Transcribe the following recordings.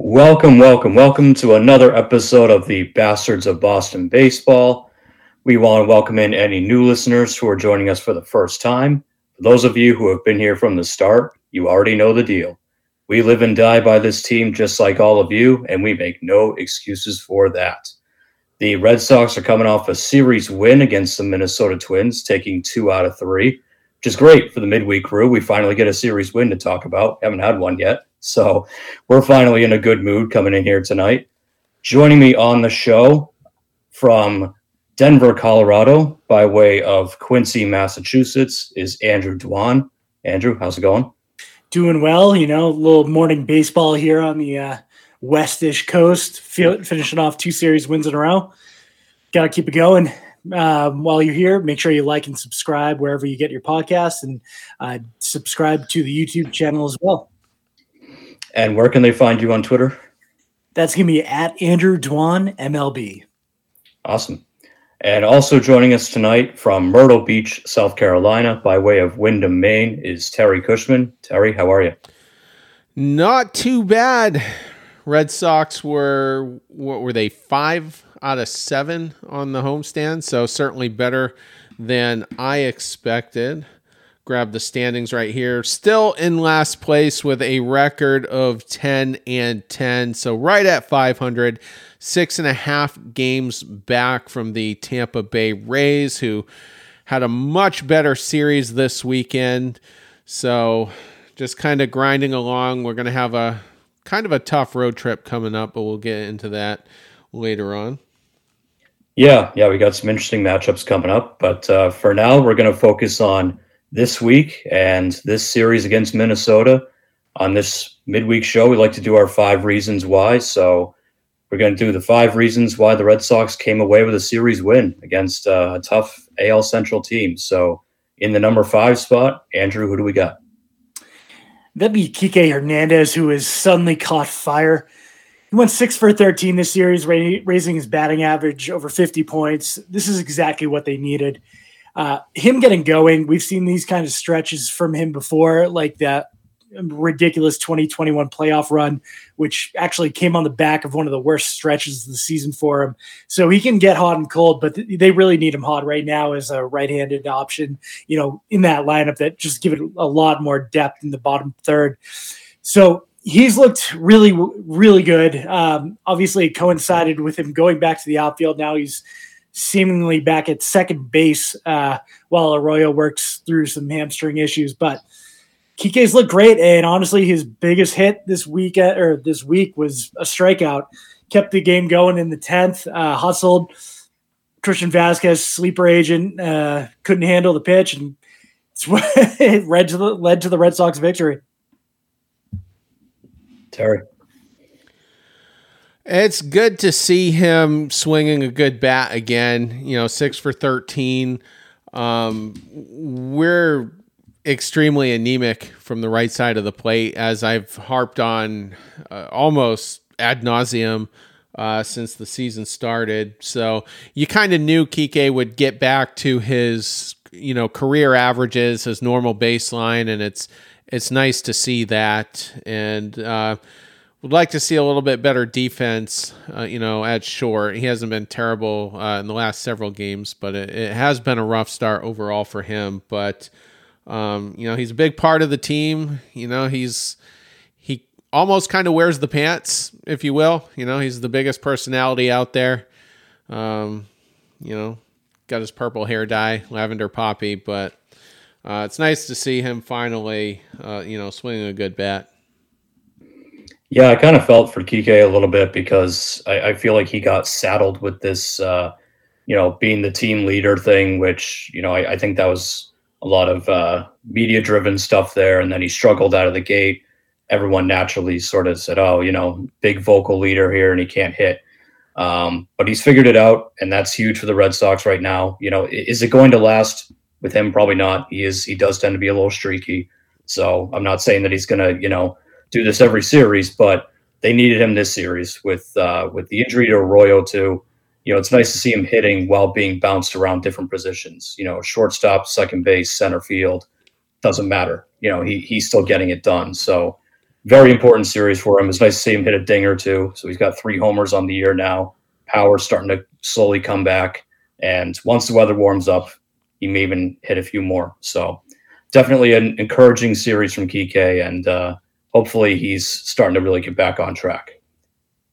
Welcome, welcome, welcome to another episode of the Bastards of Boston Baseball. We want to welcome in any new listeners who are joining us for the first time. For those of you who have been here from the start, you already know the deal. We live and die by this team just like all of you, and we make no excuses for that. The Red Sox are coming off a series win against the Minnesota Twins, taking two out of three, which is great for the midweek crew. We finally get a series win to talk about. Haven't had one yet. So we're finally in a good mood coming in here tonight. Joining me on the show from Denver, Colorado, by way of Quincy, Massachusetts, is Andrew Dwan. Andrew, how's it going? Doing well. You know, a little morning baseball here on the uh, westish coast, Feel, finishing off two series wins in a row. Got to keep it going. Um, while you're here, make sure you like and subscribe wherever you get your podcasts and uh, subscribe to the YouTube channel as well. And where can they find you on Twitter? That's going to be at Andrew Dwan MLB. Awesome. And also joining us tonight from Myrtle Beach, South Carolina, by way of Windham, Maine, is Terry Cushman. Terry, how are you? Not too bad. Red Sox were what were they five out of seven on the homestand, so certainly better than I expected grab the standings right here. Still in last place with a record of 10 and 10. So right at 500, six and a half games back from the Tampa Bay Rays, who had a much better series this weekend. So just kind of grinding along. We're going to have a kind of a tough road trip coming up, but we'll get into that later on. Yeah, yeah, we got some interesting matchups coming up. But uh, for now, we're going to focus on this week and this series against Minnesota. On this midweek show, we like to do our five reasons why. So we're going to do the five reasons why the Red Sox came away with a series win against uh, a tough AL Central team. So in the number five spot, Andrew, who do we got? That'd be Kike Hernandez, who has suddenly caught fire. He went six for 13 this series, raising his batting average over 50 points. This is exactly what they needed uh, him getting going, we've seen these kind of stretches from him before, like that ridiculous 2021 playoff run, which actually came on the back of one of the worst stretches of the season for him. So he can get hot and cold, but th- they really need him hot right now as a right-handed option, you know, in that lineup that just give it a lot more depth in the bottom third. So he's looked really, really good. Um, obviously, coincided with him going back to the outfield. Now he's seemingly back at second base uh, while Arroyo works through some hamstring issues. But Kike's looked great, and honestly, his biggest hit this week uh, or this week was a strikeout. Kept the game going in the tenth. Uh, hustled. Christian Vazquez, sleeper agent, uh, couldn't handle the pitch, and it led to the led to the Red Sox victory. Terry. It's good to see him swinging a good bat again. You know, six for 13. Um, we're extremely anemic from the right side of the plate, as I've harped on uh, almost ad nauseum uh, since the season started. So you kind of knew Kike would get back to his, you know, career averages, his normal baseline, and it's it's nice to see that. And uh, would like to see a little bit better defense, uh, you know, at short. He hasn't been terrible uh, in the last several games, but it, it, has been a rough start overall for him. But um, you know, he's a big part of the team. You know, he's he almost kind of wears the pants, if you will. You know, he's the biggest personality out there. Um, you know, got his purple hair dye, lavender poppy, but uh, it's nice to see him finally, uh, you know, swinging a good bat. Yeah, I kind of felt for Kike a little bit because I, I feel like he got saddled with this, uh, you know, being the team leader thing, which, you know, I, I think that was a lot of uh, media driven stuff there. And then he struggled out of the gate. Everyone naturally sort of said, oh, you know, big vocal leader here and he can't hit. Um, but he's figured it out, and that's huge for the Red Sox right now. You know, is it going to last with him? Probably not. He is. He does tend to be a little streaky. So I'm not saying that he's going to, you know, do this every series, but they needed him this series with uh, with the injury to Arroyo too. You know, it's nice to see him hitting while being bounced around different positions. You know, shortstop, second base, center field, doesn't matter. You know, he he's still getting it done. So very important series for him. It's nice to see him hit a ding or two. So he's got three homers on the year now. Power's starting to slowly come back. And once the weather warms up, he may even hit a few more. So definitely an encouraging series from Kike, and uh, hopefully he's starting to really get back on track.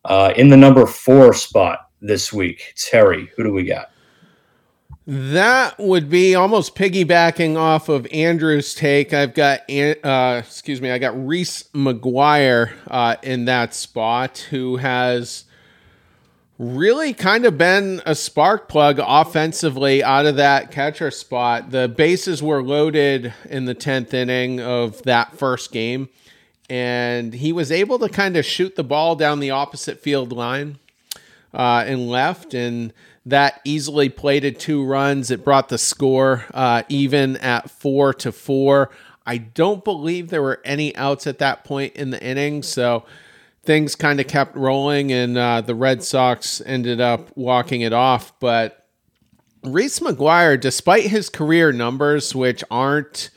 Uh, in the number four spot this week, Terry, who do we got? That would be almost piggybacking off of Andrew's take. I've got, uh, excuse me, I got Reese McGuire uh, in that spot, who has really kind of been a spark plug offensively out of that catcher spot. The bases were loaded in the 10th inning of that first game, and he was able to kind of shoot the ball down the opposite field line uh, and left. And that easily plated two runs. It brought the score uh, even at four to four. I don't believe there were any outs at that point in the inning, so things kind of kept rolling, and uh, the Red Sox ended up walking it off. But Reese McGuire, despite his career numbers, which aren't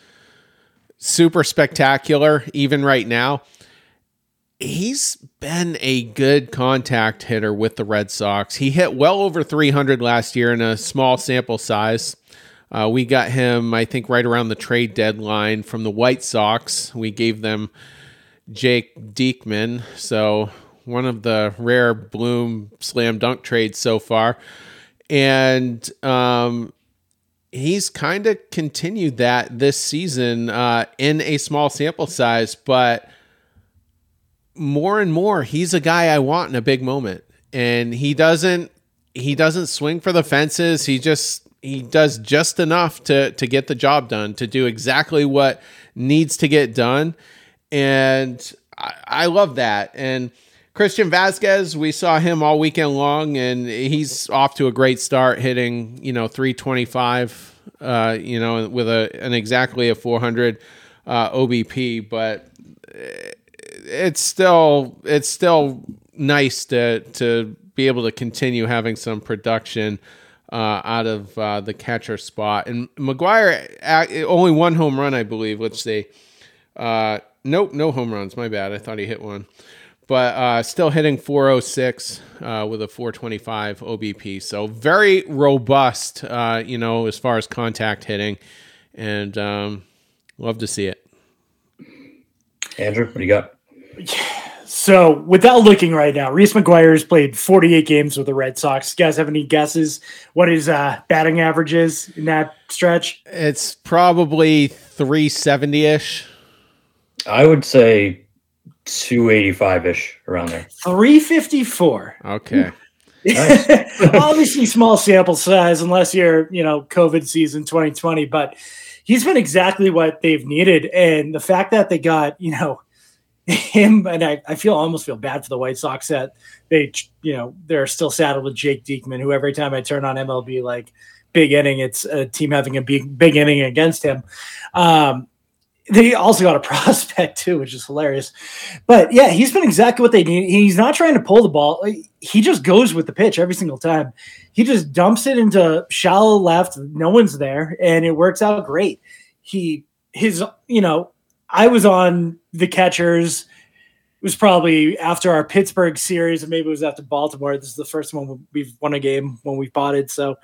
super spectacular even right now, he's been a good contact hitter with the Red Sox. He hit well over 300 last year in a small sample size. Uh, we got him, I think, right around the trade deadline from the White Sox. We gave them Jake Diekman, so one of the rare Bloom slam dunk trades so far. And um, he's kind of continued that this season uh, in a small sample size, but more and more he's a guy I want in a big moment. And he doesn't he doesn't swing for the fences. He just he does just enough to to get the job done, to do exactly what needs to get done. And I, I love that. And Christian Vazquez, we saw him all weekend long, and he's off to a great start, hitting you know 325, uh, you know, with a an exactly a 400 uh, OBP. But it's still it's still nice to to be able to continue having some production uh, out of uh, the catcher spot. And McGuire only one home run, I believe. Let's see. Uh, nope, no home runs. My bad. I thought he hit one, but uh, still hitting 406 uh, with a 425 OBP. So very robust, uh, you know, as far as contact hitting, and um, love to see it. Andrew, what do you got? So, without looking right now, Reese McGuire has played 48 games with the Red Sox. You guys have any guesses what his uh, batting average is in that stretch? It's probably 370 ish. I would say 285 ish around there. 354. Okay. Obviously, small sample size, unless you're, you know, COVID season 2020, but he's been exactly what they've needed. And the fact that they got, you know, him and I, I feel almost feel bad for the White Sox that they you know they're still saddled with Jake Diekman, who every time I turn on MLB like big inning, it's a team having a big big inning against him. Um, they also got a prospect too, which is hilarious. But yeah, he's been exactly what they need. He's not trying to pull the ball. He just goes with the pitch every single time. He just dumps it into shallow left. No one's there, and it works out great. He his you know I was on the catchers. It was probably after our Pittsburgh series, and maybe it was after Baltimore. This is the first one we've won a game when we bought it, so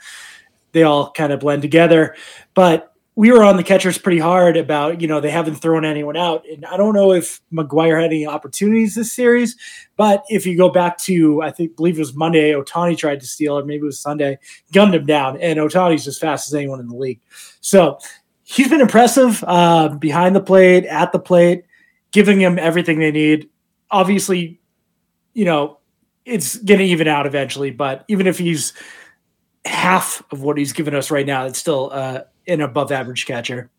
they all kind of blend together. But we were on the catchers pretty hard about you know they haven't thrown anyone out, and I don't know if McGuire had any opportunities this series. But if you go back to I think believe it was Monday, Ohtani tried to steal, or maybe it was Sunday, gunned him down, and Ohtani's as fast as anyone in the league. So he's been impressive uh, behind the plate, at the plate, giving him everything they need. Obviously, you know, it's going to even out eventually, but even if he's half of what he's given us right now, it's still uh, an above average catcher.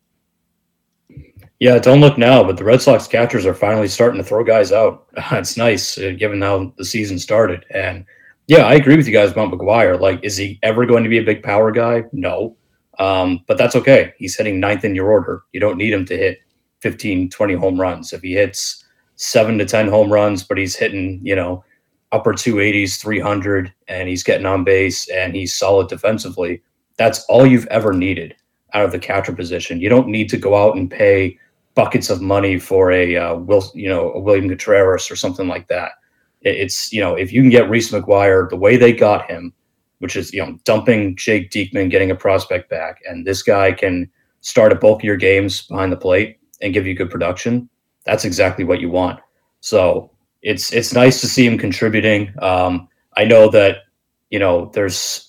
Yeah, don't look now, but the Red Sox catchers are finally starting to throw guys out. it's nice uh, given how the season started. And yeah, I agree with you guys about McGuire. Like, is he ever going to be a big power guy? No. Um, but that's okay. He's hitting ninth in your order. You don't need him to hit 15, 20 home runs. If he hits seven to 10 home runs, but he's hitting, you know, upper 280s, 300, and he's getting on base and he's solid defensively, that's all you've ever needed out of the catcher position. You don't need to go out and pay buckets of money for a uh, Will, you know, a William Contreras or something like that. It's you know, if you can get Reese McGuire the way they got him, which is you know dumping Jake Diekman, getting a prospect back, and this guy can start at bulk of your games behind the plate and give you good production. That's exactly what you want. So it's it's nice to see him contributing. Um, I know that you know there's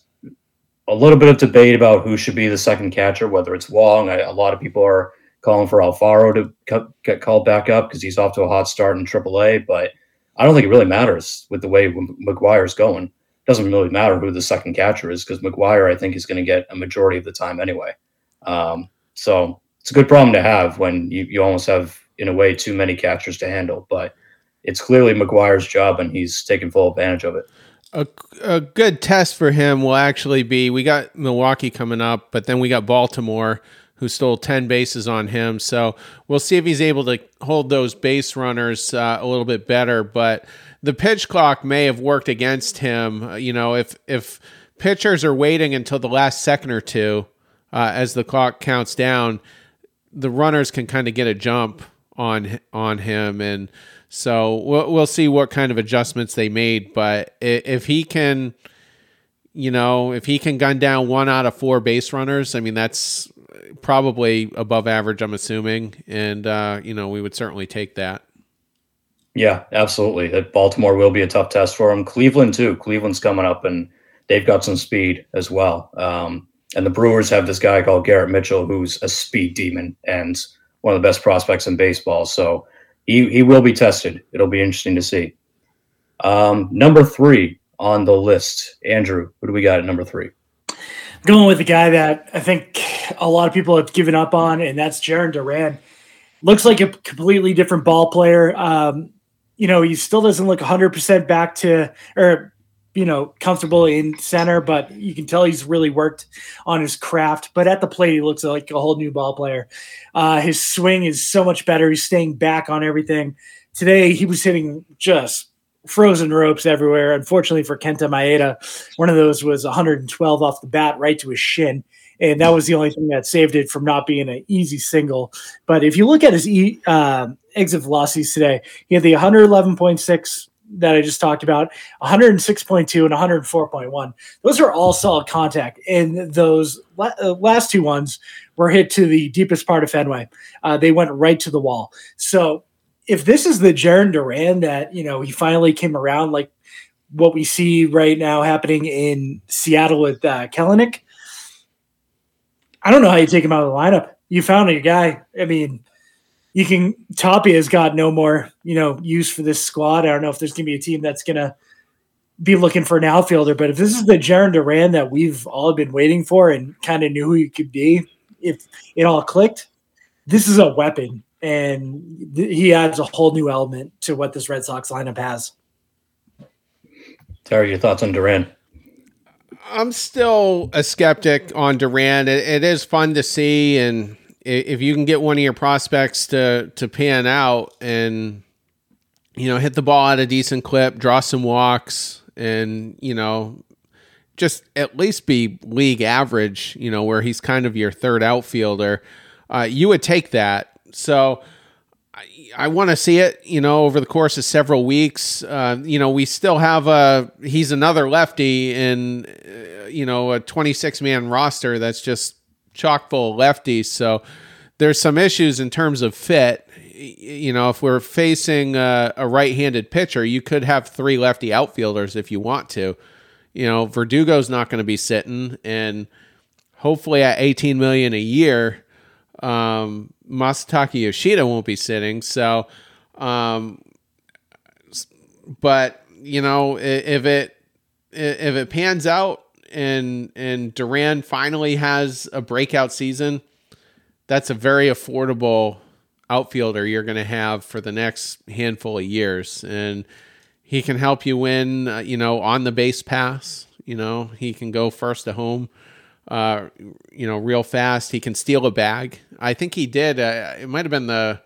a little bit of debate about who should be the second catcher, whether it's Wong. I, a lot of people are calling for Alfaro to get called back up because he's off to a hot start in AAA. But I don't think it really matters with the way McGuire's going. It doesn't really matter who the second catcher is because McGuire, I think, is going to get a majority of the time anyway. Um, so it's a good problem to have when you, you almost have, in a way, too many catchers to handle. But it's clearly McGuire's job, and he's taking full advantage of it. A, a good test for him will actually be we got Milwaukee coming up, but then we got Baltimore who stole 10 bases on him. So we'll see if he's able to hold those base runners uh, a little bit better. But the pitch clock may have worked against him. Uh, you know, if if pitchers are waiting until the last second or two uh, as the clock counts down, the runners can kind of get a jump on on him and so we'll, we'll see what kind of adjustments they made but if he can you know if he can gun down one out of four base runners i mean that's probably above average, I'm assuming, and uh, you know we would certainly take that. Yeah, absolutely. Baltimore will be a tough test for him. Cleveland too. Cleveland's coming up, and they've got some speed as well. Um, and the Brewers have this guy called Garrett Mitchell, who's a speed demon and one of the best prospects in baseball. So he he will be tested. It'll be interesting to see. Um, number three on the list, Andrew. Who do we got at number three? Going with the guy that I think a lot of people have given up on, and that's Jarren Duran. Looks like a completely different ball player. Um, you know, he still doesn't look 100% back to, or, you know, comfortable in center, but you can tell he's really worked on his craft. But at the plate, he looks like a whole new ball player. Uh, his swing is so much better. He's staying back on everything. Today, he was hitting just frozen ropes everywhere. Unfortunately for Kenta Maeda, one of those was 112 off the bat right to his shin. And that was the only thing that saved it from not being an easy single. But if you look at his uh, exit velocities today, he had the 111.6 that I just talked about, 106.2 and 104.1. Those are all solid contact. And those uh, last two ones were hit to the deepest part of Fenway. Uh, they went right to the wall. So if this is the Jarren Duran that you know he finally came around, like what we see right now happening in Seattle with uh, Kelenic, I don't know how you take him out of the lineup. You found a guy. I mean, you can Tapia has got no more you know use for this squad. I don't know if there's gonna be a team that's gonna be looking for an outfielder, but if this is the Jarren Duran that we've all been waiting for and kind of knew who he could be, if it all clicked, this is a weapon and th- he adds a whole new element to what this Red Sox lineup has. Terry, your thoughts on Duran? I'm still a skeptic on Duran. It, it is fun to see, and if you can get one of your prospects to to pan out and you know hit the ball at a decent clip, draw some walks, and you know just at least be league average, you know where he's kind of your third outfielder, uh, you would take that so I, I want to see it, you know, over the course of several weeks. Uh, you know, we still have a he's another lefty in uh, you know a 26 man roster that's just chock full of lefties. So there's some issues in terms of fit. You know, if we're facing a, a right-handed pitcher, you could have three lefty outfielders if you want to. You know, Verdugo's not going to be sitting, and hopefully at 18 million a year, um, Masataka Yoshida won't be sitting. So, um, but you know, if it if it pans out and and Duran finally has a breakout season, that's a very affordable outfielder you're going to have for the next handful of years, and he can help you win. Uh, you know, on the base pass. You know, he can go first to home uh, you know, real fast. He can steal a bag. I think he did. Uh, it might have been the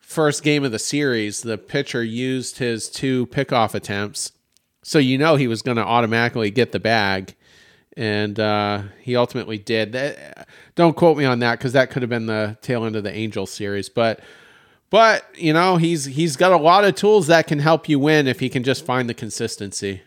first game of the series. The pitcher used his two pickoff attempts, so you know he was going to automatically get the bag, and uh, he ultimately did. That, don't quote me on that because that could have been the tail end of the Angels series, but. But you know he's he's got a lot of tools that can help you win if he can just find the consistency.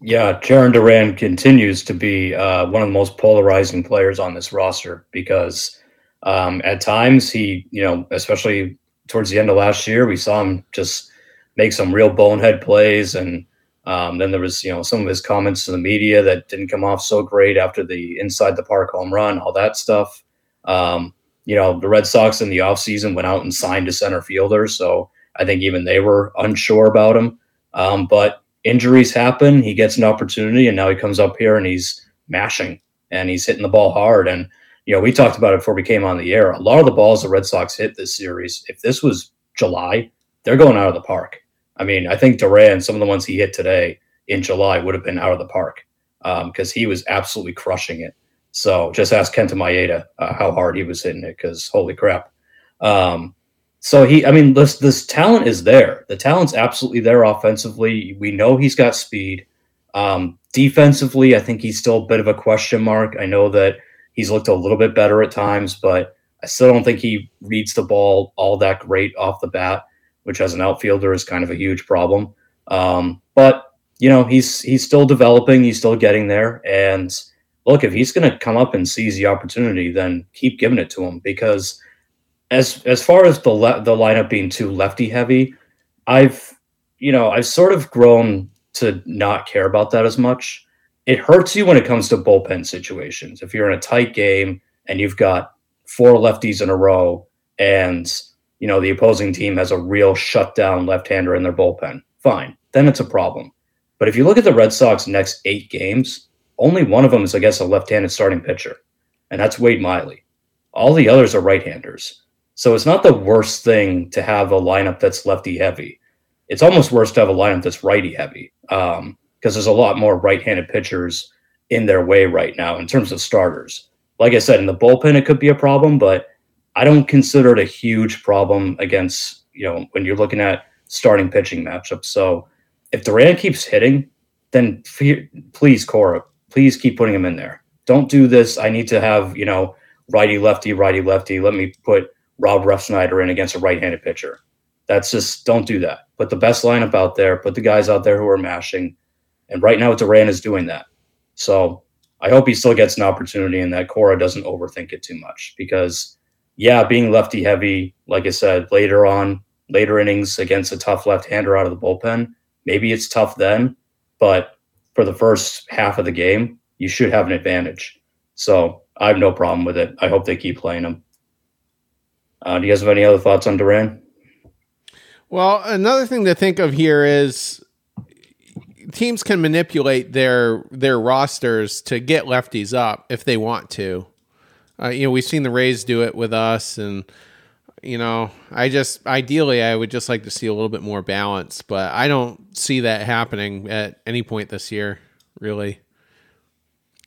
Yeah, Jarren Duran continues to be uh, one of the most polarizing players on this roster because um, at times he, you know, especially towards the end of last year, we saw him just make some real bonehead plays, and um, then there was, you know, some of his comments to the media that didn't come off so great after the inside the park home run, all that stuff. Um, you know, the Red Sox in the offseason went out and signed a center fielder, so I think even they were unsure about him. Um, but injuries happen. He gets an opportunity, and now he comes up here and he's mashing and he's hitting the ball hard. And you know, we talked about it before we came on the air. A lot of the balls the Red Sox hit this series, if this was July, they're going out of the park. I mean, I think Duran, some of the ones he hit today in July would have been out of the park because um, he was absolutely crushing it. So just ask Kenta Maeda uh, how hard he was hitting it because holy crap. Um, so he, I mean, this this talent is there. The talent's absolutely there offensively. We know he's got speed. Um, defensively, I think he's still a bit of a question mark. I know that he's looked a little bit better at times, but I still don't think he reads the ball all that great off the bat, which as an outfielder is kind of a huge problem. Um, but you know, he's he's still developing. He's still getting there. And look, if he's going to come up and seize the opportunity, then keep giving it to him because as as far as the le- the lineup being too lefty heavy, I've you know I've sort of grown to not care about that as much. It hurts you when it comes to bullpen situations. If you're in a tight game and you've got four lefties in a row, and you know the opposing team has a real shutdown left-hander in their bullpen, fine, then it's a problem. But if you look at the Red Sox next eight games, only one of them is, I guess, a left-handed starting pitcher, and that's Wade Miley. All the others are right-handers. So it's not the worst thing to have a lineup that's lefty heavy. It's almost worse to have a lineup that's righty heavy because um, there's a lot more right-handed pitchers in their way right now in terms of starters. Like I said, in the bullpen it could be a problem, but I don't consider it a huge problem against you know when you're looking at starting pitching matchups. So if Duran keeps hitting, then please Cora, please keep putting him in there. Don't do this. I need to have you know righty lefty righty lefty. Let me put Rob Refsnyder in against a right-handed pitcher. That's just don't do that. Put the best lineup out there. Put the guys out there who are mashing. And right now, Duran is doing that. So I hope he still gets an opportunity and that Cora doesn't overthink it too much because, yeah, being lefty heavy, like I said, later on, later innings against a tough left-hander out of the bullpen, maybe it's tough then, but for the first half of the game, you should have an advantage. So I have no problem with it. I hope they keep playing him. Uh, do you guys have any other thoughts on Duran? Well, another thing to think of here is teams can manipulate their their rosters to get lefties up if they want to. Uh, you know, we've seen the Rays do it with us, and you know, I just ideally I would just like to see a little bit more balance, but I don't see that happening at any point this year, really.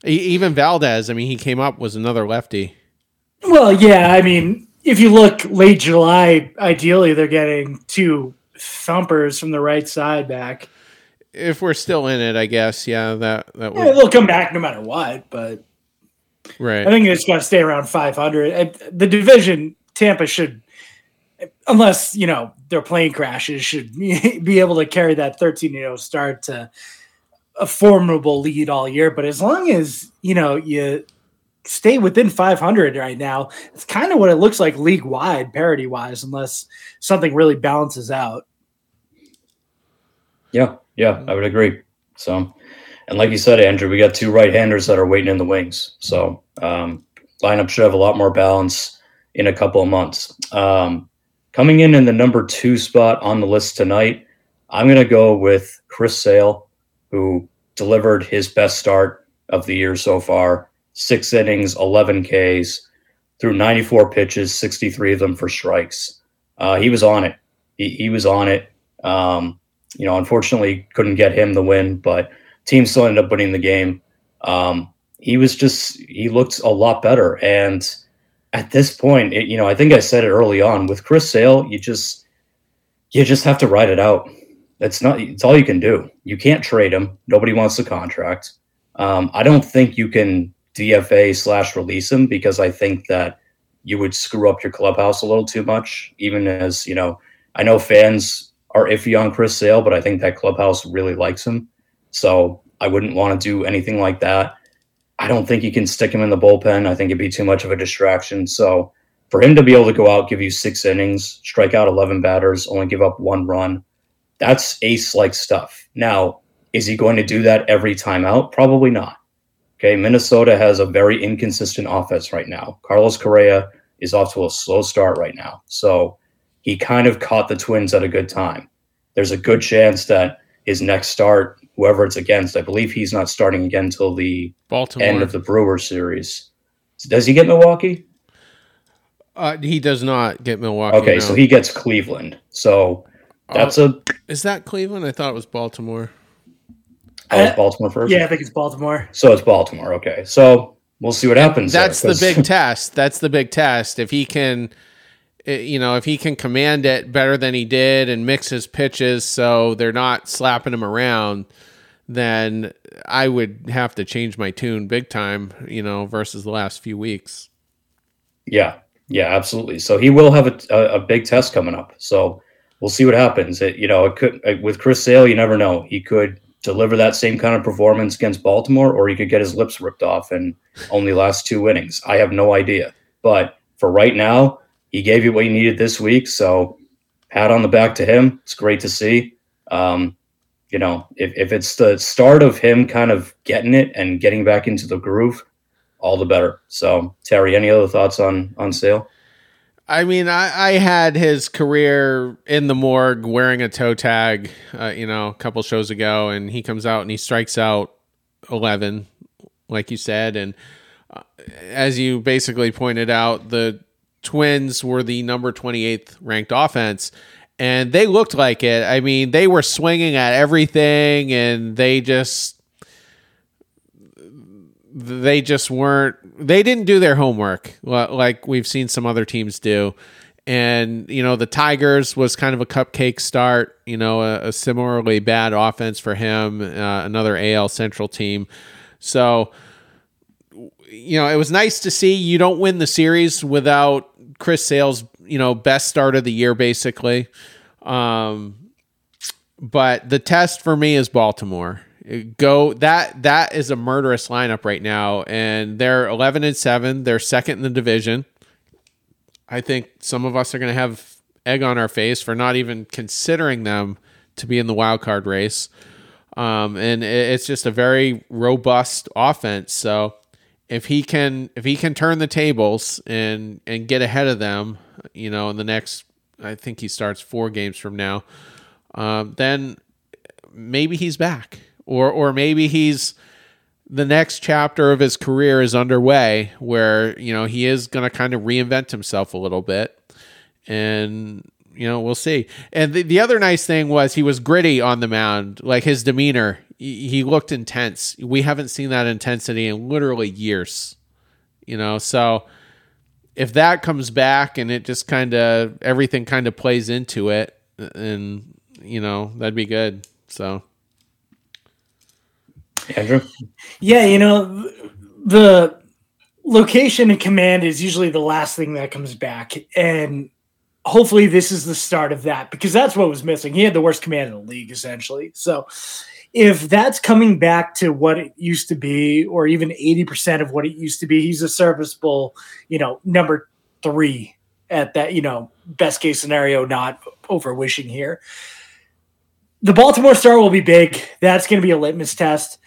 Even Valdez, I mean, he came up was another lefty. Well, yeah, I mean, if you look late July, ideally they're getting two thumpers from the right side back. If we're still in it, I guess, yeah, that that would... yeah, they'll come back no matter what. But right, I think it's got to stay around 500. The division, Tampa should, unless you know their plane crashes, should be able to carry that 13 0 start to a formidable lead all year. But as long as you know you stay within 500 right now. It's kind of what it looks like league wide, parity wise, unless something really balances out. Yeah, yeah, I would agree. So, and like you said, Andrew, we got two right handers that are waiting in the wings. So, um, lineup should have a lot more balance in a couple of months. Um, coming in in the number two spot on the list tonight, I'm going to go with Chris Sale, who delivered his best start of the year so far six innings, 11 Ks, threw 94 pitches, 63 of them for strikes. Uh, he was on it. He, he was on it. Um, you know, unfortunately, couldn't get him the win, but team still ended up winning the game. Um, he was just he looked a lot better, and at this point, it, you know, I think I said it early on with Chris Sale, you just you just have to ride it out. That's not. It's all you can do. You can't trade him. Nobody wants the contract. Um, I don't think you can DFA slash release him because I think that you would screw up your clubhouse a little too much. Even as you know, I know fans are iffy on Chris Sale, but I think that clubhouse really likes him. So I wouldn't want to do anything like that. I don't think you can stick him in the bullpen. I think it'd be too much of a distraction. So for him to be able to go out, give you six innings, strike out 11 batters, only give up one run, that's ace like stuff. Now, is he going to do that every time out? Probably not. Okay. Minnesota has a very inconsistent offense right now. Carlos Correa is off to a slow start right now. So he kind of caught the Twins at a good time. There's a good chance that his next start, whoever it's against, I believe he's not starting again until the Baltimore. end of the Brewer series. Does he get Milwaukee? Uh, he does not get Milwaukee. Okay, no. so he gets Cleveland. So that's a is that Cleveland? I thought it was Baltimore. oh, it's Baltimore first. Yeah, I think it's Baltimore. So it's Baltimore. Okay, so we'll see what happens. there, That's the 'cause- big test. That's the big test. If he can, you know, if he can command it better than he did and mix his pitches so they're not slapping him around, then I would have to change my tune big time, you know, versus the last few weeks. Yeah, yeah, absolutely. So he will have a, a, a big test coming up. So we'll see what happens. It, you know, it could uh, with Chris Sale, you never know. He could deliver that same kind of performance against Baltimore, or he could get his lips ripped off and only last two innings. I have no idea. But for right now, he gave you what you needed this week. So pat on the back to him. It's great to see. Um, you know, if, if it's the start of him kind of getting it and getting back into the groove, all the better. So Terry, any other thoughts on on Sale? I mean, I, I had his career in the morgue wearing a toe tag, uh, you know, a couple shows ago, and he comes out and he strikes out 11, like you said. And uh, as you basically pointed out, the Twins were the number 28th ranked offense, and they looked like it. I mean, they were swinging at everything, and they just. They just weren't. They didn't do their homework like we've seen some other teams do, and you know the Tigers was kind of a cupcake start. You know, a, a similarly bad offense for him. Uh, another AL Central team, so you know, it was nice to see you don't win the series without Chris Sale's, you know, best start of the year, basically. Um, but the test for me is Baltimore. Go that that is a murderous lineup right now, and they're eleven and seven. They're second in the division. I think some of us are going to have egg on our face for not even considering them to be in the wild card race. Um, and it- it's just a very robust offense. So if he can if he can turn the tables and and get ahead of them, you know, in the next I think he starts four games from now, um, then maybe he's back, or or maybe he's the next chapter of his career is underway, where you know he is going to kind of reinvent himself a little bit, and you know we'll see. And the, the other nice thing was he was gritty on the mound, like his demeanor. He, he looked intense. We haven't seen that intensity in literally years, you know. So if that comes back and it just kind of everything kind of plays into it, and you know that'd be good. So Andrew? Yeah, you know, the location and command is usually the last thing that comes back. And hopefully this is the start of that because that's what was missing. He had the worst command in the league, essentially. So if that's coming back to what it used to be, or even 80% of what it used to be, he's a serviceable, you know, number three at that, you know, best case scenario, not over wishing here. The Baltimore Star will be big. That's going to be a litmus test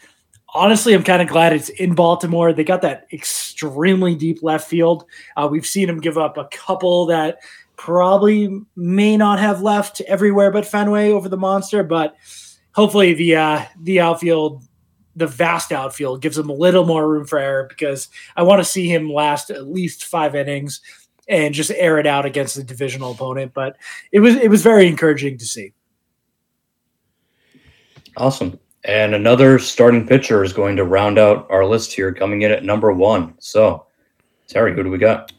honestly, I'm kind of glad it's in Baltimore. They got that extremely deep left field. Uh, we've seen them give up a couple that probably may not have left everywhere but Fenway over the monster, but hopefully the uh, the outfield, the vast outfield, gives him a little more room for error because I want to see him last at least five innings and just air it out against the divisional opponent. But it was it was very encouraging to see. Awesome. And another starting pitcher is going to round out our list here, coming in at number one. So, Terry, who do we got?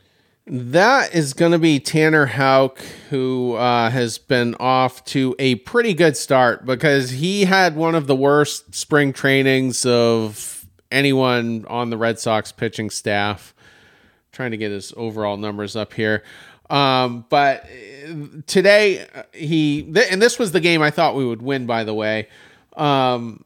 That is going to be Tanner Houck, who uh, has been off to a pretty good start because he had one of the worst spring trainings of anyone on the Red Sox pitching staff. trying to get his overall numbers up here. Um, but uh, today he th- and this was the game I thought we would win. By the way, um,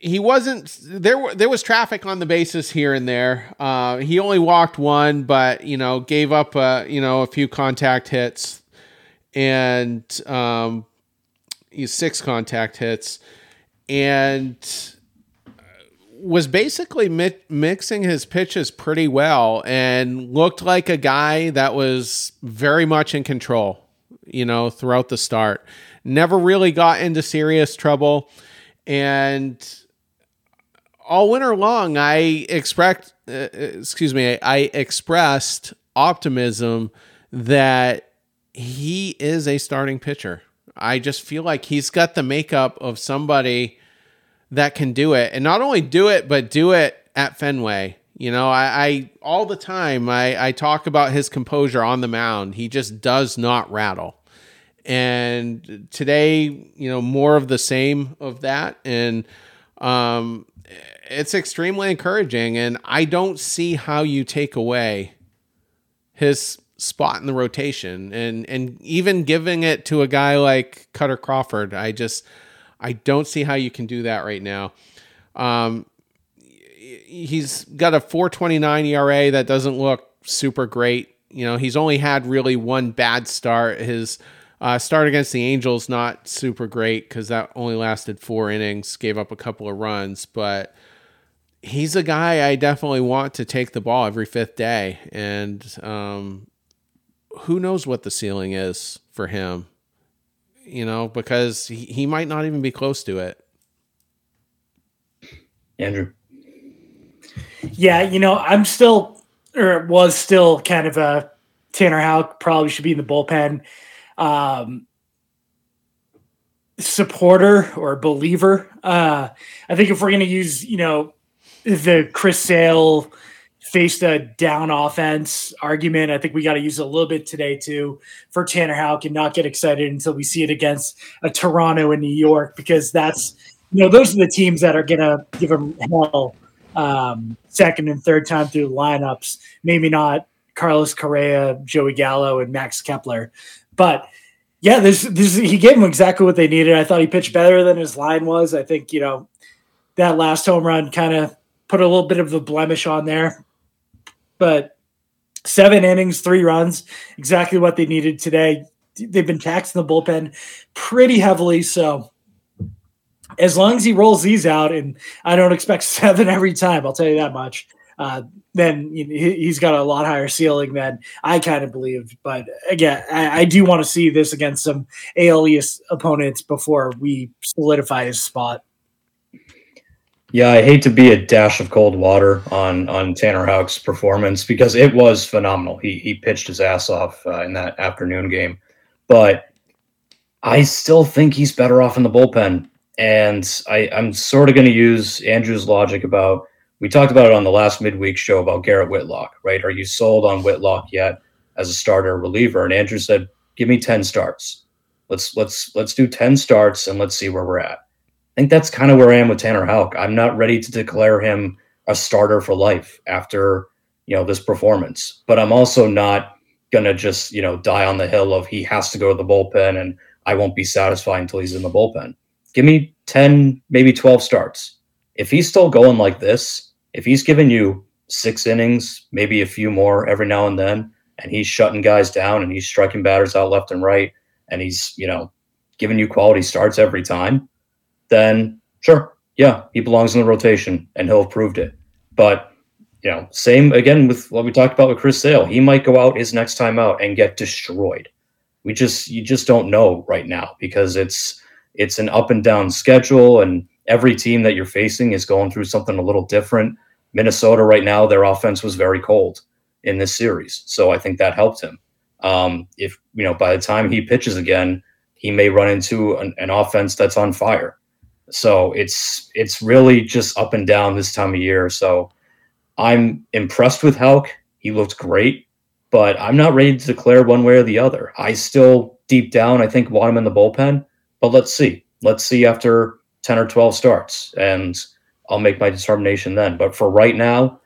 he wasn't there. There was traffic on the bases here and there. Uh, he only walked one, but you know gave up a you know a few contact hits and um, six contact hits and was basically mi- mixing his pitches pretty well and looked like a guy that was very much in control, you know, throughout the start. Never really got into serious trouble. And all winter long, I expect, uh, excuse me, I expressed optimism that he is a starting pitcher. I just feel like he's got the makeup of somebody that can do it, and not only do it, but do it at Fenway. You know, I, I all the time I, I talk about his composure on the mound. He just does not rattle. And today, you know, more of the same of that, and um, it's extremely encouraging. And I don't see how you take away his spot in the rotation and and even giving it to a guy like Kutter Crawford. I just I don't see how you can do that right now. Um, he's got a 4.29 ERA that doesn't look super great. You know, he's only had really one bad start. His uh, start against the Angels not super great because that only lasted four innings, gave up a couple of runs, but he's a guy I definitely want to take the ball every fifth day, and um, who knows what the ceiling is for him you know, because he, he might not even be close to it. Andrew. Yeah, you know, I'm still or was still kind of a Tanner Houck probably should be in the bullpen. Um, supporter or believer. Uh, I think if we're going to use, you know, the Chris Sale faced a down offense argument. I think we got to use a little bit today too for Tanner Houck and not get excited until we see it against a Toronto and New York because that's you know those are the teams that are gonna give them hell um, second and third time through lineups. Maybe not Carlos Correa, Joey Gallo, and Max Kepler, but yeah, this this he gave them exactly what they needed. I thought he pitched better than his line was. I think you know that last home run kind of put a little bit of a blemish on there but seven innings, three runs, exactly what they needed today. They've been taxing the bullpen pretty heavily. So as long as he rolls these out, and I don't expect seven every time, I'll tell you that much. Uh, then you know, he's got a lot higher ceiling than I kind of believed. But again, I, I do want to see this against some AL East opponents before we solidify his spot. Yeah, I hate to be a dash of cold water on on Tanner Houck's performance because it was phenomenal. He he pitched his ass off uh, in that afternoon game, but I still think he's better off in the bullpen. And I, I'm sort of going to use Andrew's logic about we talked about it on the last midweek show about Garrett Whitlock, right? Are you sold on Whitlock yet as a starter reliever? And Andrew said, "Give me ten starts. Let's let's let's do ten starts and let's see where we're at." I think that's kind of where I am with Tanner Houck. I'm not ready to declare him a starter for life after you know this performance, but I'm also not gonna just you know die on the hill of he has to go to the bullpen and I won't be satisfied until he's in the bullpen. Give me 10, maybe 12 starts. If he's still going like this, if he's giving you six innings, maybe a few more every now and then, and he's shutting guys down and he's striking batters out left and right, and he's, you know, giving you quality starts every time, then sure, yeah, he belongs in the rotation and he'll have proved it. But you know, same again with what we talked about with Chris Sale. He might go out his next time out and get destroyed. We just you just don't know right now because it's it's an up and down schedule and every team that you're facing is going through something a little different. Minnesota right now, their offense was very cold in this series, so I think that helped him. Um, if you know, by the time he pitches again, he may run into an, an offense that's on fire. So it's it's really just up and down this time of year. So I'm impressed with Houck. He looked great, but I'm not ready to declare one way or the other. I still deep down I think want him in the bullpen, but let's see. Let's see after 10 or 12 starts and I'll make my determination then. But for right now,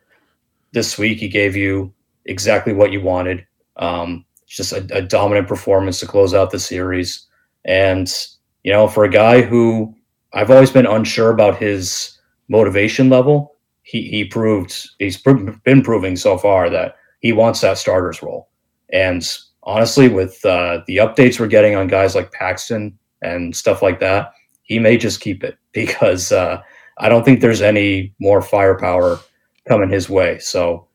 this week he gave you exactly what you wanted. Um, just a, a dominant performance to close out the series. And, you know, for a guy who I've always been unsure about his motivation level, he, he proved, he's been proving so far that he wants that starter's role. And honestly, with uh, the updates we're getting on guys like Paxton and stuff like that, he may just keep it because uh, I don't think there's any more firepower coming his way. So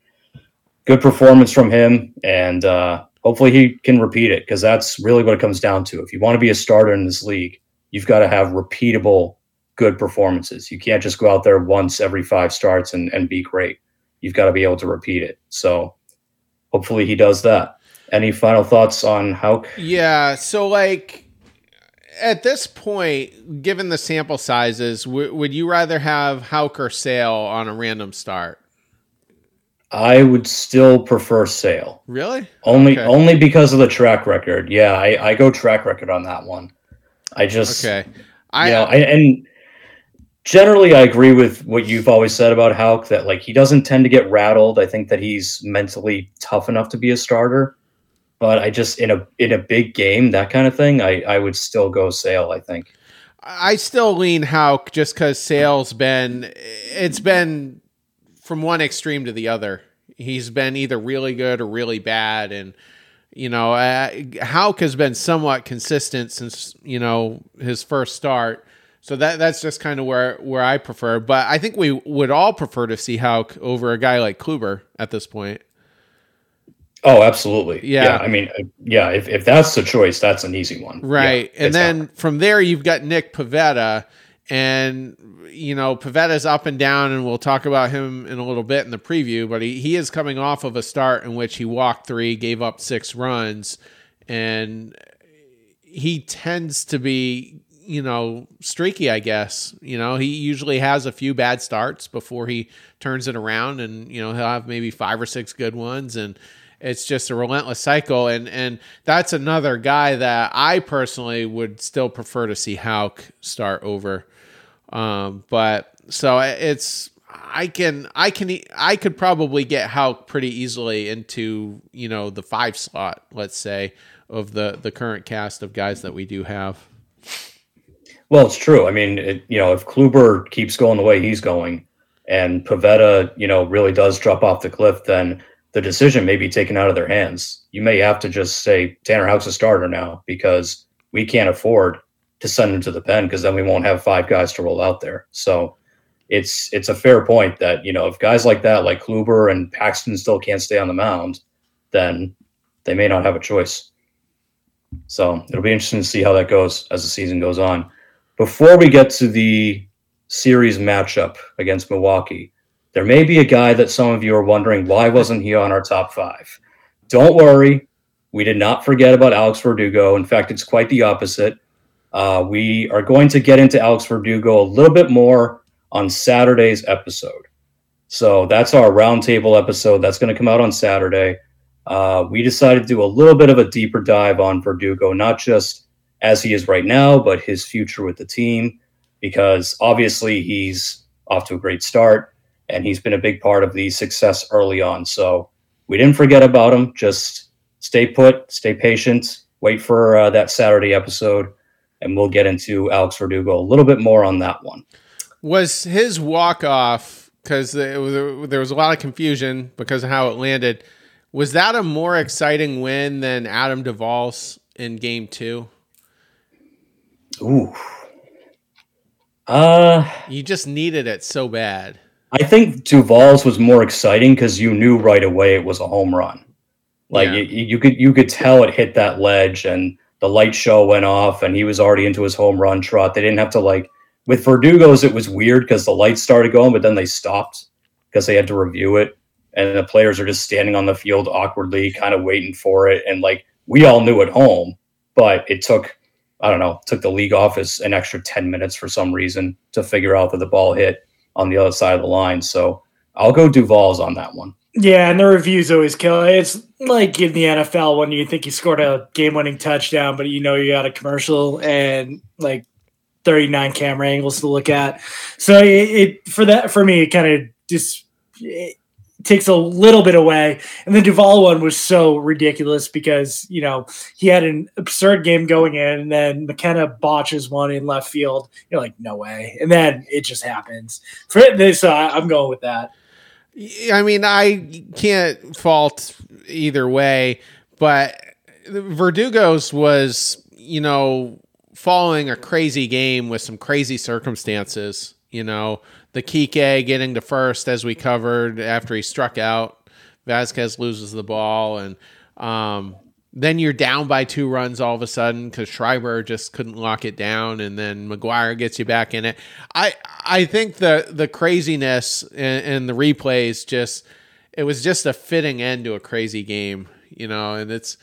good performance from him, and uh, hopefully he can repeat it because that's really what it comes down to. If you want to be a starter in this league, you've got to have repeatable good performances. You can't just go out there once every five starts and, and be great. You've got to be able to repeat it. So hopefully he does that. Any final thoughts on Houck? Yeah. So, like, at this point, given the sample sizes, w- would you rather have Houck or Sale on a random start? I would still prefer Sale. Really? Only okay. only because of the track record. Yeah, I, I go track record on that one. I just okay. I, yeah, I, and generally I agree with what you've always said about Houck that like he doesn't tend to get rattled. I think that he's mentally tough enough to be a starter. But I just in a in a big game, that kind of thing, I, I would still go Sale, I think. I still lean Houck just because Sale's been it's been from one extreme to the other. He's been either really good or really bad, and you know, uh, Houck has been somewhat consistent since you know his first start. So that that's just kind of where where I prefer. But I think we would all prefer to see Houck over a guy like Kluber at this point. Oh, absolutely. Yeah. yeah. I mean, uh, yeah. If, if that's the choice, that's an easy one. Right. Yeah, and then from there, you've got Nick Pivetta, and you know, Pivetta's up and down, and we'll talk about him in a little bit in the preview. But he, he is coming off of a start in which he walked three, gave up six runs, and he tends to be, you know, streaky, I guess. You know, he usually has a few bad starts before he turns it around, and, you know, he'll have maybe five or six good ones. And, it's just a relentless cycle and and that's another guy that I personally would still prefer to see Houck start over um, but so it's I can I can I could probably get Houck pretty easily into you know the five slot, let's say, of the the current cast of guys that we do have. Well, it's true. I mean, it, you know, if Kluber keeps going the way he's going, and Pivetta, you know, really does drop off the cliff, then the decision may be taken out of their hands. You may have to just say Tanner Houck's a starter now because we can't afford to send him to the pen because then we won't have five guys to roll out there. So it's it's a fair point that you know if guys like that, like Kluber and Paxton, still can't stay on the mound, then they may not have a choice. So it'll be interesting to see how that goes as the season goes on. Before we get to the series matchup against Milwaukee, there may be a guy that some of you are wondering why wasn't he on our top five. Don't worry, we did not forget about Alex Verdugo. In fact, it's quite the opposite. Uh, we are going to get into Alex Verdugo a little bit more on Saturday's episode. So that's our roundtable episode. That's going to come out on Saturday. Uh, we decided to do a little bit of a deeper dive on Verdugo, not just as he is right now, but his future with the team, because obviously he's off to a great start and he's been a big part of the success early on. So we didn't forget about him. Just stay put, stay patient, wait for uh, that Saturday episode and we'll get into Alex Verdugo a little bit more on that one. Was his walk off because there was a lot of confusion because of how it landed? Was that a more exciting win than Adam Duvall's in Game Two? Ooh, uh, you just needed it so bad. I think Duvall's was more exciting because you knew right away it was a home run. Like yeah. you, you could you could tell it hit that ledge and the light show went off and he was already into his home run trot. They didn't have to like with Verdugo's. It was weird because the lights started going, but then they stopped because they had to review it, and the players are just standing on the field awkwardly, kind of waiting for it. And like we all knew at home, but it took I don't know took the league office an extra ten minutes for some reason to figure out that the ball hit on the other side of the line. So I'll go Duvall's on that one. Yeah, and the reviews always kill. It's like in the NFL when you think you scored a game-winning touchdown, but you know you got a commercial and like 39 camera angles to look at. So it, it for that for me, it kind of just it, takes a little bit away. And the Duvall one was so ridiculous because, you know, he had an absurd game going in and then McKenna botches one in left field. You're like, no way. And then it just happens. For this, uh, I'm going with that. I mean, I can't fault either way, but Verdugo's was, you know, following a crazy game with some crazy circumstances, you know, the Kike getting to first as we covered after he struck out. Vazquez loses the ball, and um, then you're down by two runs all of a sudden because Schreiber just couldn't lock it down, and then McGuire gets you back in it. I I think the the craziness and, the replays just it was just a fitting end to a crazy game, you know, and it's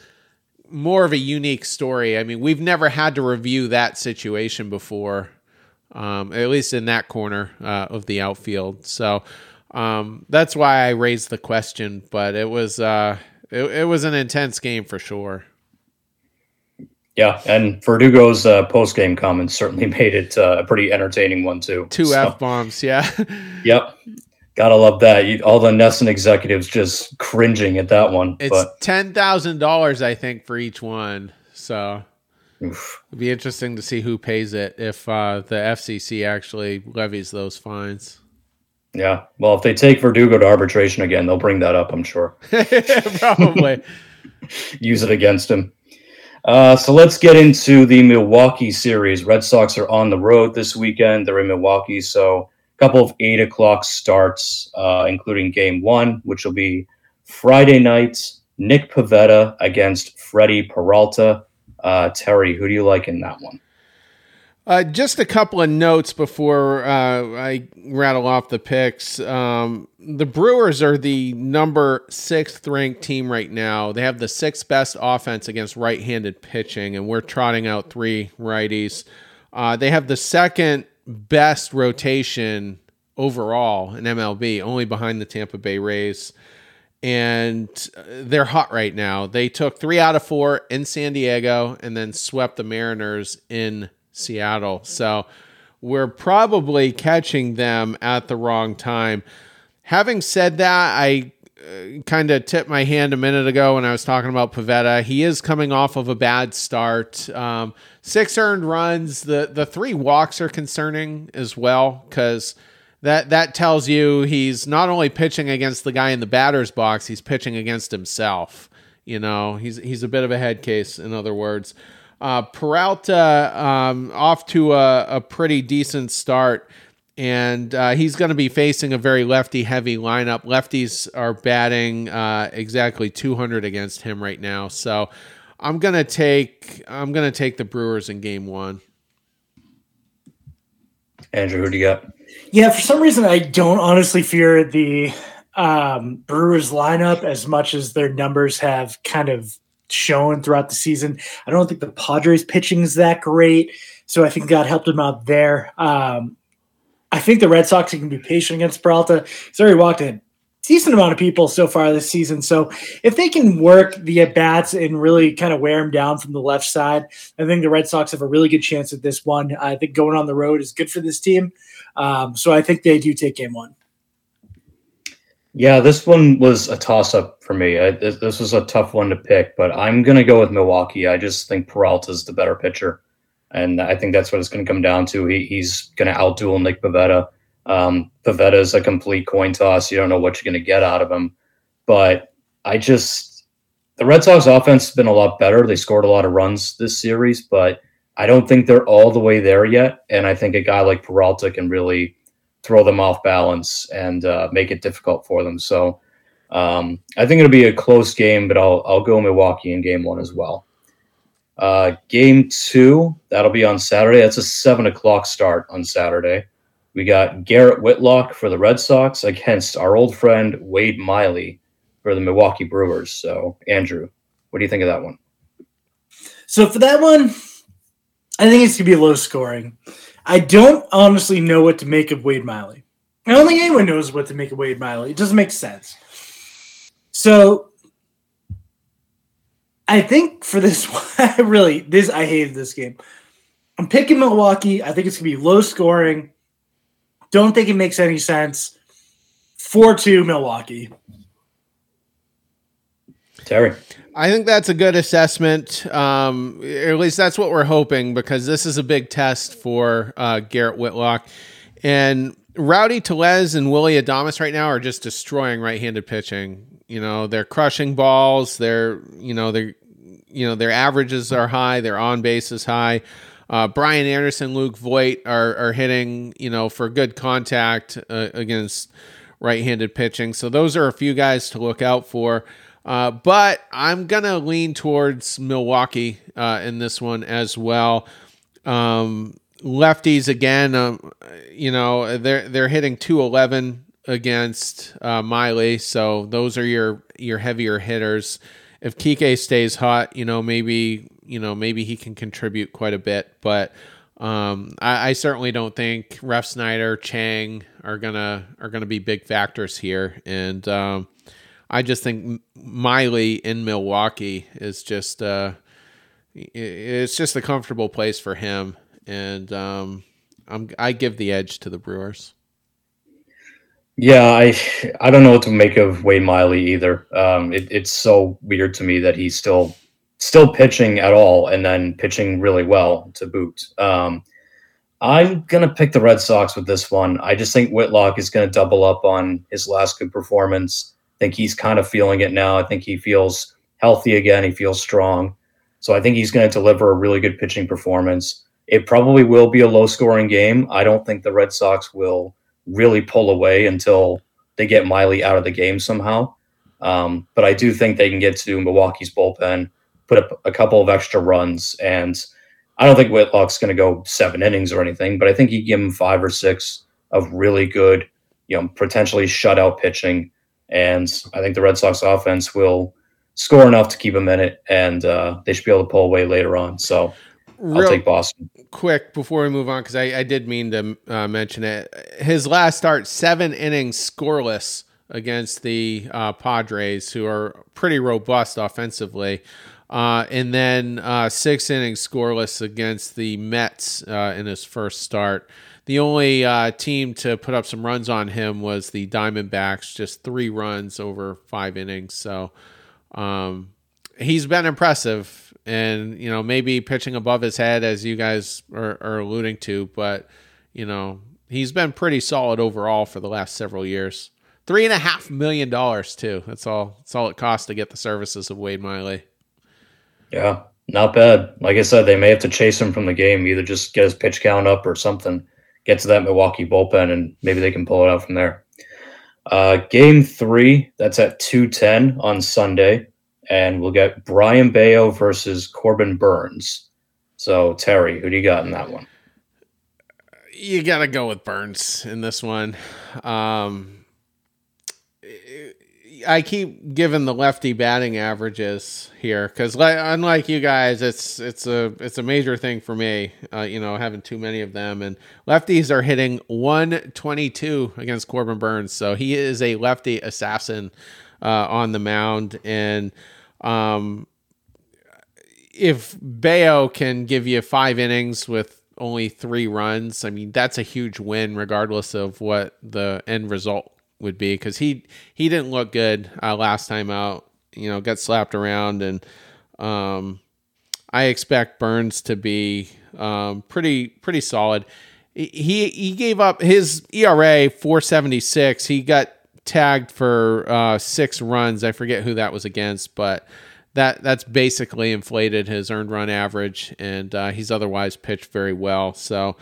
more of a unique story. I mean, we've never had to review that situation before um, at least in that corner uh, of the outfield. So um, that's why I raised the question. But it was uh, it, it, was an intense game for sure. Yeah, and Verdugo's uh, post game comments certainly made it uh, a pretty entertaining one too. Two so, f bombs, yeah. yep. Gotta love that. You, all the NESN executives just cringing at that one. It's but. ten thousand dollars, I think, for each one. So Oof. It'd be interesting to see who pays it if uh, the FCC actually levies those fines. Yeah. Well, if they take Verdugo to arbitration again, they'll bring that up, I'm sure. Probably. Use it against him. Uh, so let's get into the Milwaukee series. Red Sox are on the road this weekend. They're in Milwaukee. So a couple of eight o'clock starts, uh, including game one, which will be Friday night. Nick Pivetta against Freddie Peralta. Uh, Terry, who do you like in that one? Uh, just a couple of notes before uh, I rattle off the picks. Um, the Brewers are the number sixth ranked team right now. They have the sixth best offense against right handed pitching, and we're trotting out three righties. Uh, they have the second best rotation overall in MLB, only behind the Tampa Bay Rays and uh, they're hot right now. They took three out of four in San Diego and then swept the Mariners in Seattle. So we're probably catching them at the wrong time. Having said that, I uh, kind of tipped my hand a minute ago when I was talking about Pivetta. He is coming off of a bad start. Um, six earned runs. The the three walks are concerning as well because that that tells you he's not only pitching against the guy in the batter's box, he's pitching against himself. You know, he's he's a bit of a head case, in other words. Uh, Peralta um, off to a, a, pretty decent start, and uh, he's going to be facing a very lefty heavy lineup. Lefties are batting uh, exactly 200 against him right now, so I'm gonna take I'm gonna take the Brewers in Game One. Andrew, who do you got? Yeah, for some reason, I don't honestly fear the um, Brewers lineup as much as their numbers have kind of shown throughout the season. I don't think the Padres pitching is that great, so I think God helped them out there. Um, I think the Red Sox can be patient against Peralta. He's already walked a decent amount of people so far this season. So if they can work the at bats and really kind of wear them down from the left side, I think the Red Sox have a really good chance at this one. I think going on the road is good for this team. Um, so I think they do take game one. Yeah, this one was a toss up for me. I, this, this, was a tough one to pick, but I'm going to go with Milwaukee. I just think Peralta's the better pitcher. And I think that's what it's going to come down to. He, he's going to outduel Nick Pivetta. Um, is a complete coin toss. You don't know what you're going to get out of him. But I just, the Red Sox offense has been a lot better. They scored a lot of runs this series, but I don't think they're all the way there yet. And I think a guy like Peralta can really throw them off balance and uh, make it difficult for them. So um, I think it'll be a close game, but I'll, I'll go Milwaukee in game one as well. Uh, game two, that'll be on Saturday. That's a seven o'clock start on Saturday. We got Garrett Whitlock for the Red Sox against our old friend Wade Miley for the Milwaukee Brewers. So, Andrew, what do you think of that one? So, for that one, I think it's gonna be low scoring. I don't honestly know what to make of Wade Miley. I don't think anyone knows what to make of Wade Miley. It doesn't make sense. So I think for this one, I really this I hated this game. I'm picking Milwaukee. I think it's gonna be low scoring. Don't think it makes any sense. 4 2 Milwaukee. Terry. I think that's a good assessment. Um, at least that's what we're hoping because this is a big test for uh, Garrett Whitlock. And Rowdy Tellez and Willie Adames right now are just destroying right-handed pitching. You know, they're crushing balls. They're, you know, they're, you know, their averages are high. Their on base is high. Uh, Brian Anderson, Luke Voit are, are hitting, you know, for good contact uh, against right-handed pitching. So those are a few guys to look out for. Uh, but I'm gonna lean towards Milwaukee uh, in this one as well. Um, lefties again, um, you know they're they're hitting 211 against uh, Miley, so those are your your heavier hitters. If Kike stays hot, you know maybe you know maybe he can contribute quite a bit, but. Um, I, I, certainly don't think Refsnyder, Chang are gonna are gonna be big factors here, and um, I just think Miley in Milwaukee is just uh, it's just a comfortable place for him, and um, I'm I give the edge to the Brewers. Yeah, I I don't know what to make of Wade Miley either. Um, it, it's so weird to me that he's still still pitching at all, and then pitching really well to boot. Um, I'm gonna pick the Red Sox with this one. I just think Whitlock is gonna double up on his last good performance I think he's kind of feeling it now. I think he feels healthy again. He feels strong. So I think he's going to deliver a really good pitching performance. It probably will be a low scoring game. I don't think the Red Sox will really pull away until they get Miley out of the game somehow. Um, but I do think they can get to Milwaukee's bullpen, put up a couple of extra runs. And I don't think Whitlock's going to go seven innings or anything, but I think you give him five or six of really good, you know, potentially shutout pitching and I think the Red Sox offense will score enough to keep them in it, and uh, they should be able to pull away later on. So Real I'll take Boston. Quick before we move on, because I, I, did mean to uh, mention it. His last start, seven innings scoreless against the uh, Padres, who are pretty robust offensively. Uh, and then uh, six innings scoreless against the Mets uh, in his first start. The only uh, team to put up some runs on him was the Diamondbacks, just three runs over five innings. So um, he's been impressive, and you know maybe pitching above his head, as you guys are, are alluding to, but you know he's been pretty solid overall for the last several years. Three and a half million dollars too. That's all. That's all it costs to get the services of Wade Miley. Yeah, not bad. Like I said, they may have to chase him from the game, either just get his pitch count up or something get to that Milwaukee bullpen, and maybe they can pull it out from there. Uh, game three, that's at 210 on Sunday, and we'll get Brayan Bello versus Corbin Burnes. So, Terry, who do you got in that one? You got to go with Burnes in this one. Um, I keep giving the lefty batting averages here because, like, unlike you guys, it's it's a it's a major thing for me. Uh, you know, having too many of them, and lefties are hitting 122 against Corbin Burnes, so he is a lefty assassin uh, on the mound. And um, if Bello can give you five innings with only three runs, I mean that's a huge win, regardless of what the end result would be because he he didn't look good uh, last time out. You know, got slapped around, and um, I expect Burnes to be um, pretty pretty solid. He he gave up his ERA 476. He got tagged for uh, six runs. I forget who that was against, but that that's basically inflated his earned run average, and uh, he's otherwise pitched very well. So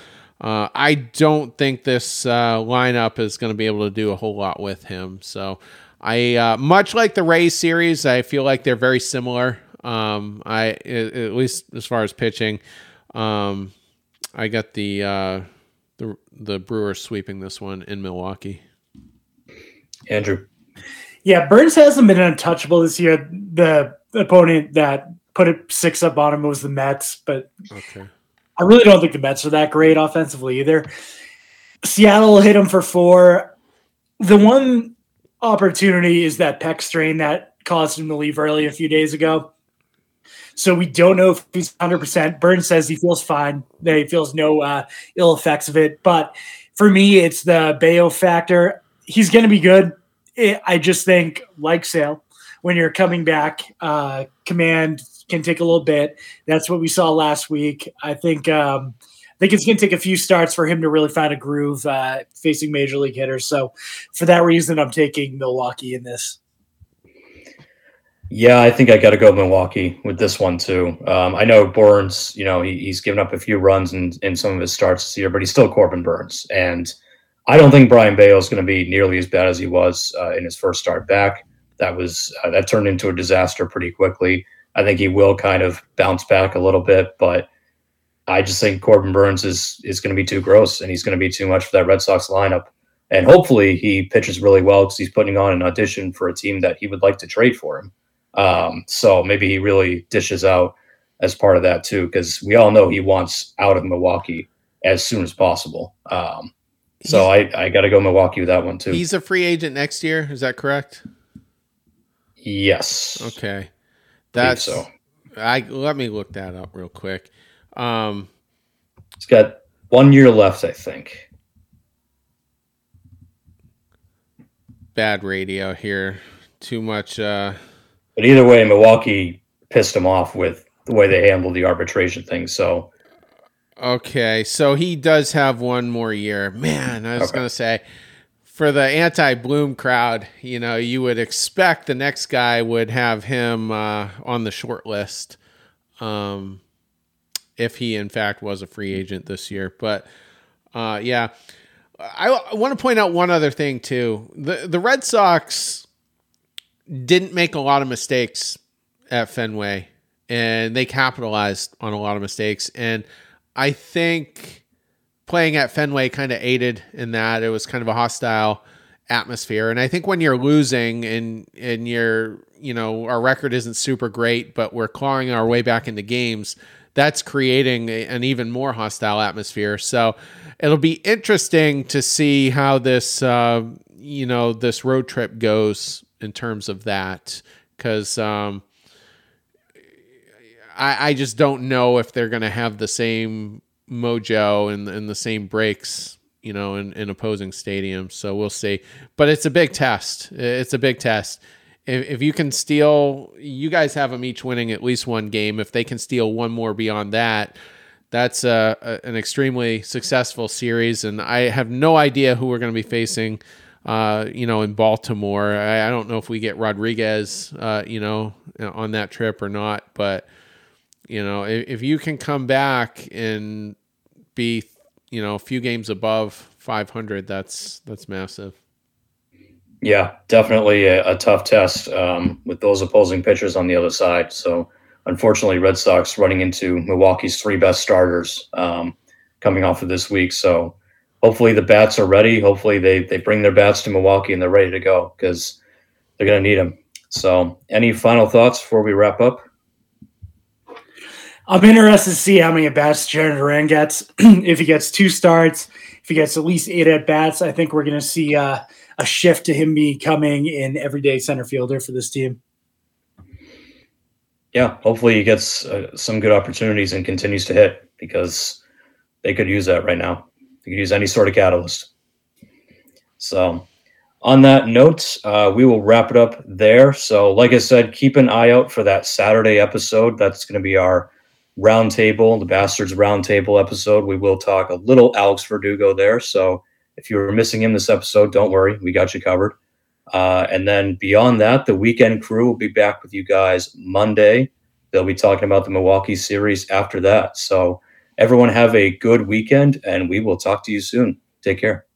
uh, I don't think this uh, lineup is going to be able to do a whole lot with him. So, I uh, much like the Rays series, I feel like they're very similar. Um, I at least as far as pitching, um, I got the uh, the the Brewers sweeping this one in Milwaukee. Andrew, yeah, Burnes hasn't been untouchable this year. The opponent that put it six up on him was the Mets, but okay. I really don't think the Mets are that great offensively either. Seattle hit him for four. The one opportunity is that pec strain that caused him to leave early a few days ago. So we don't know if he's 100%. Burnes says he feels fine, that he feels no uh, ill effects of it. But for me, it's the Bello factor. he's going to be good. I just think, like Sale, when you're coming back, uh, command can take a little bit. That's what we saw last week. I think. Um, I think it's going to take a few starts for him to really find a groove uh, facing major league hitters. So, for that reason, I'm taking Milwaukee in this. Yeah, I think I got to go Milwaukee with this one too. Um, I know Burnes, you know, he, he's given up a few runs in, in some of his starts this year, but he's still Corbin Burnes, And I don't think Brayan Bello is going to be nearly as bad as he was uh, in his first start back. That was uh, that turned into a disaster pretty quickly. I think he will kind of bounce back a little bit, but I just think Corbin Burnes is is going to be too gross, and he's going to be too much for that Red Sox lineup. And hopefully, he pitches really well because he's putting on an audition for a team that he would like to trade for him. Um, so maybe he really dishes out as part of that too, because we all know he wants out of Milwaukee as soon as possible. Um, so I, I got to go Milwaukee with that one too. He's a free agent next year. Is that correct? Yes. Okay. That's so. I let me look that up real quick. Um, He's got one year left, I think. Bad radio here. Too much. Uh, but either way, Milwaukee pissed him off with the way they handled the arbitration thing. So. Okay, so he does have one more year. Man, I was okay. going to say for the anti-Bloom crowd, you know, you would expect the next guy would have him uh, on the short list. Um, if he in fact was a free agent this year. But uh, yeah, I, I want to point out one other thing too. The the Red Sox didn't make a lot of mistakes at Fenway, and they capitalized on a lot of mistakes. And I think playing at Fenway kind of aided in that. It was kind of a hostile atmosphere. And I think when you're losing and and you're you know our record isn't super great, but we're clawing our way back into games that's creating a, an even more hostile atmosphere. So it'll be interesting to see how this, uh, you know, this road trip goes in terms of that, because um, I, I just don't know if they're going to have the same mojo and, and the same breaks you know, in, in opposing stadiums. So we'll see. But it's a big test. It's a big test if, if you can steal, you guys have them each winning at least one game. If they can steal one more beyond that, that's a, a, an extremely successful series. And I have no idea who we're going to be facing. Uh, you know, in Baltimore, I, I, don't know if we get Rodriguez, uh, you know, on that trip or not. But you know, if, if you can come back and be, you know, a few games above 500, that's that's massive. Yeah, definitely a, a tough test um, with those opposing pitchers on the other side. So, unfortunately, Red Sox running into Milwaukee's three best starters um, coming off of this week. So, hopefully, the bats are ready. Hopefully, they they bring their bats to Milwaukee and they're ready to go because they're going to need them. So, any final thoughts before we wrap up? I'm interested to see how many at bats Jarren Duran gets. if he gets two starts, if he gets at least eight at bats, I think we're going to see. Uh, a shift to him becoming an everyday center fielder for this team. Yeah, hopefully he gets uh, some good opportunities and continues to hit because they could use that right now. They could use any sort of catalyst. So, on that note, uh, we will wrap it up there. So, like I said, keep an eye out for that Saturday episode. That's going to be our roundtable, the Bastards Roundtable episode. We will talk a little Alex Verdugo there. So, if you were missing him this episode, don't worry, we got you covered. Uh, and then beyond that, the weekend crew will be back with you guys Monday. They'll be talking about the Milwaukee series after that. So, everyone have a good weekend, and we will talk to you soon. Take care.